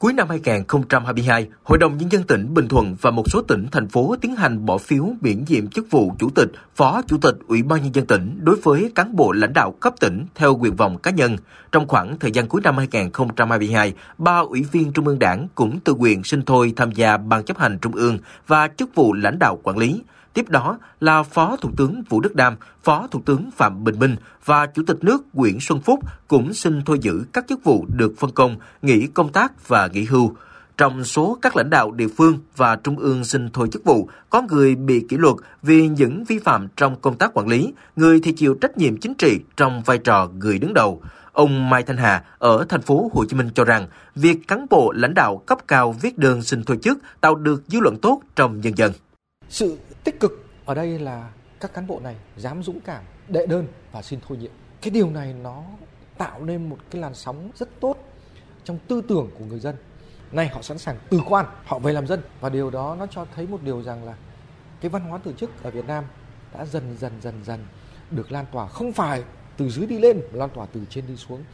Cuối năm 2022, Hội đồng Nhân dân tỉnh Bình Thuận và một số tỉnh, thành phố tiến hành bỏ phiếu miễn nhiệm chức vụ Chủ tịch, Phó Chủ tịch Ủy ban Nhân dân tỉnh đối với cán bộ lãnh đạo cấp tỉnh theo nguyện vọng cá nhân. Trong khoảng thời gian cuối năm 2022, ba ủy viên Trung ương Đảng cũng tự nguyện xin thôi tham gia Ban chấp hành Trung ương và chức vụ lãnh đạo quản lý. Tiếp đó là Phó Thủ tướng Vũ Đức Đam, Phó Thủ tướng Phạm Bình Minh và Chủ tịch nước Nguyễn Xuân Phúc cũng xin thôi giữ các chức vụ được phân công, nghỉ công tác và nghỉ hưu. Trong số các lãnh đạo địa phương và trung ương xin thôi chức vụ, có người bị kỷ luật vì những vi phạm trong công tác quản lý, người thì chịu trách nhiệm chính trị trong vai trò người đứng đầu. Ông Mai Thanh Hà ở thành phố Hồ Chí Minh cho rằng, việc cán bộ lãnh đạo cấp cao viết đơn xin thôi chức tạo được dư luận tốt trong nhân dân. Sự tích cực ở đây là các cán bộ này dám dũng cảm đệ đơn và xin thôi nhiệm. Cái điều này nó tạo nên một cái làn sóng rất tốt trong tư tưởng của người dân. Này họ sẵn sàng từ quan, họ về làm dân và điều đó nó cho thấy một điều rằng là cái văn hóa từ chức ở Việt Nam đã dần dần dần dần được lan tỏa không phải từ dưới đi lên mà lan tỏa từ trên đi xuống.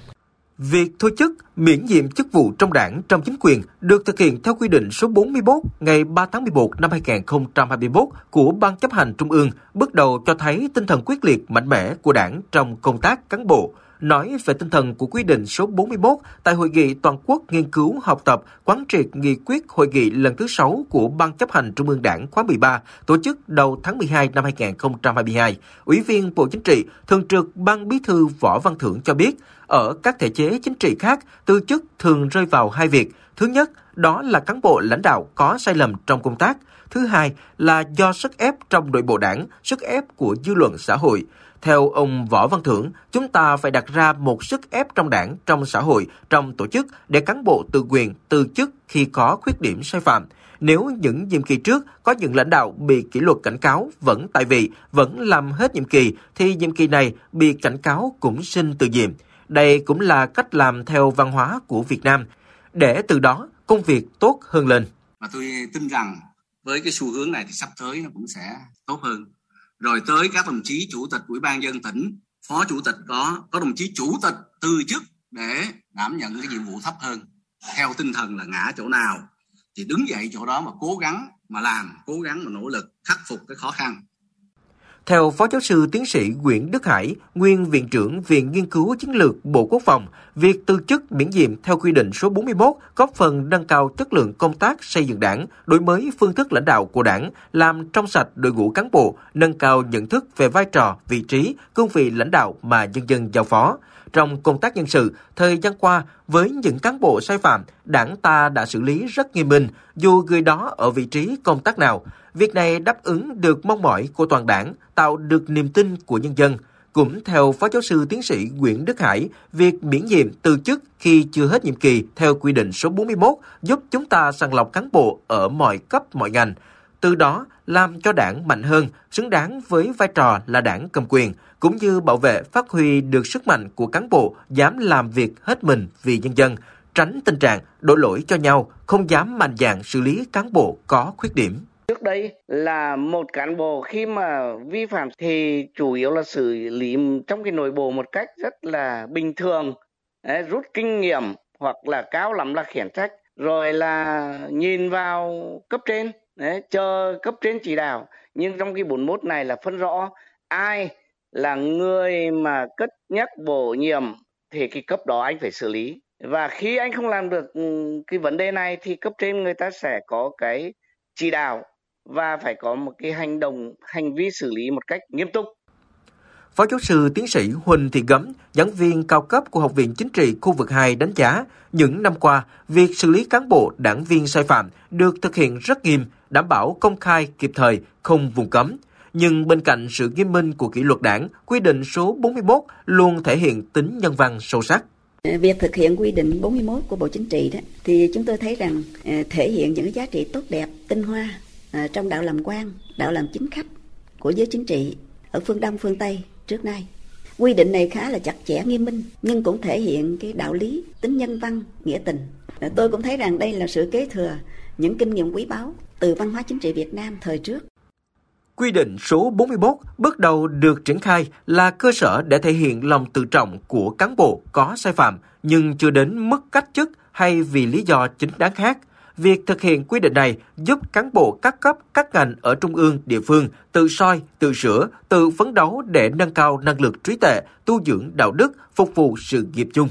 Việc thôi chức, miễn nhiệm chức vụ trong đảng, trong chính quyền được thực hiện theo quy định số 41 ngày 3 tháng 11 năm 2021 của Ban chấp hành Trung ương, bước đầu cho thấy tinh thần quyết liệt mạnh mẽ của đảng trong công tác cán bộ, nói về tinh thần của quy định số 41 tại Hội nghị Toàn quốc nghiên cứu học tập quán triệt nghị quyết hội nghị lần thứ 6 của Ban chấp hành Trung ương Đảng khóa 13 tổ chức đầu tháng 12 năm 2022. Ủy viên Bộ Chính trị, Thường trực Ban Bí thư Võ Văn Thưởng cho biết, ở các thể chế chính trị khác, tư chức thường rơi vào hai việc. Thứ nhất, đó là cán bộ lãnh đạo có sai lầm trong công tác. Thứ hai là do sức ép trong nội bộ đảng, sức ép của dư luận xã hội. Theo ông Võ Văn Thưởng, chúng ta phải đặt ra một sức ép trong đảng, trong xã hội, trong tổ chức để cán bộ tự quyền, từ chức khi có khuyết điểm sai phạm. Nếu những nhiệm kỳ trước có những lãnh đạo bị kỷ luật cảnh cáo vẫn tại vị, vẫn làm hết nhiệm kỳ, thì nhiệm kỳ này bị cảnh cáo cũng xin từ nhiệm. Đây cũng là cách làm theo văn hóa của Việt Nam, để từ đó công việc tốt hơn lên. Và tôi tin rằng với cái xu hướng này thì sắp tới nó cũng sẽ tốt hơn. Rồi tới các đồng chí chủ tịch ủy ban dân tỉnh, phó chủ tịch có, có đồng chí chủ tịch từ chức để đảm nhận cái nhiệm vụ thấp hơn. Theo tinh thần là ngã chỗ nào thì đứng dậy chỗ đó mà cố gắng mà làm, cố gắng mà nỗ lực khắc phục cái khó khăn theo Phó giáo sư tiến sĩ Nguyễn Đức Hải, nguyên Viện trưởng Viện Nghiên cứu Chiến lược Bộ Quốc phòng, việc từ chức miễn nhiệm theo quy định số 41 góp phần nâng cao chất lượng công tác xây dựng đảng, đổi mới phương thức lãnh đạo của đảng, làm trong sạch đội ngũ cán bộ, nâng cao nhận thức về vai trò, vị trí, cương vị lãnh đạo mà nhân dân giao phó. Trong công tác nhân sự, thời gian qua, với những cán bộ sai phạm, đảng ta đã xử lý rất nghiêm minh, dù người đó ở vị trí công tác nào. Việc này đáp ứng được mong mỏi của toàn đảng, tạo được niềm tin của nhân dân. Cũng theo Phó giáo sư tiến sĩ Nguyễn Đức Hải, việc miễn nhiệm từ chức khi chưa hết nhiệm kỳ theo quy định số 41 giúp chúng ta sàng lọc cán bộ ở mọi cấp mọi ngành, từ đó làm cho đảng mạnh hơn, xứng đáng với vai trò là đảng cầm quyền, cũng như bảo vệ phát huy được sức mạnh của cán bộ dám làm việc hết mình vì nhân dân, tránh tình trạng đổ lỗi cho nhau, không dám mạnh dạn xử lý cán bộ có khuyết điểm. Trước đây là một cán bộ khi mà vi phạm thì chủ yếu là xử lý trong cái nội bộ một cách rất là bình thường, rút kinh nghiệm hoặc là cao lắm là khiển trách, rồi là nhìn vào cấp trên, đấy, chờ cấp trên chỉ đạo. Nhưng trong cái 41 này là phân rõ ai là người mà cất nhắc bổ nhiệm thì cái cấp đó anh phải xử lý và khi anh không làm được ừ, cái vấn đề này thì cấp trên người ta sẽ có cái chỉ đạo và phải có một cái hành động hành vi xử lý một cách nghiêm túc Phó giáo sư tiến sĩ Huỳnh Thị Gấm, giảng viên cao cấp của Học viện Chính trị khu vực 2 đánh giá, những năm qua, việc xử lý cán bộ, đảng viên sai phạm được thực hiện rất nghiêm, đảm bảo công khai, kịp thời, không vùng cấm. Nhưng bên cạnh sự nghiêm minh của kỷ luật đảng, quy định số 41 luôn thể hiện tính nhân văn sâu sắc. À, việc thực hiện quy định 41 của Bộ Chính trị đó thì chúng tôi thấy rằng à, thể hiện những giá trị tốt đẹp, tinh hoa à, trong đạo làm quan, đạo làm chính khách của giới chính trị ở phương Đông phương Tây trước nay. Quy định này khá là chặt chẽ nghiêm minh nhưng cũng thể hiện cái đạo lý, tính nhân văn, nghĩa tình. Tôi cũng thấy rằng đây là sự kế thừa những kinh nghiệm quý báu từ văn hóa chính trị Việt Nam thời trước. Quy định số 41 bước đầu được triển khai là cơ sở để thể hiện lòng tự trọng của cán bộ có sai phạm nhưng chưa đến mức cách chức hay vì lý do chính đáng khác, việc thực hiện quy định này giúp cán bộ các cấp, các ngành ở trung ương, địa phương tự soi, tự sửa, tự phấn đấu để nâng cao năng lực trí tuệ, tu dưỡng đạo đức, phục vụ sự nghiệp chung.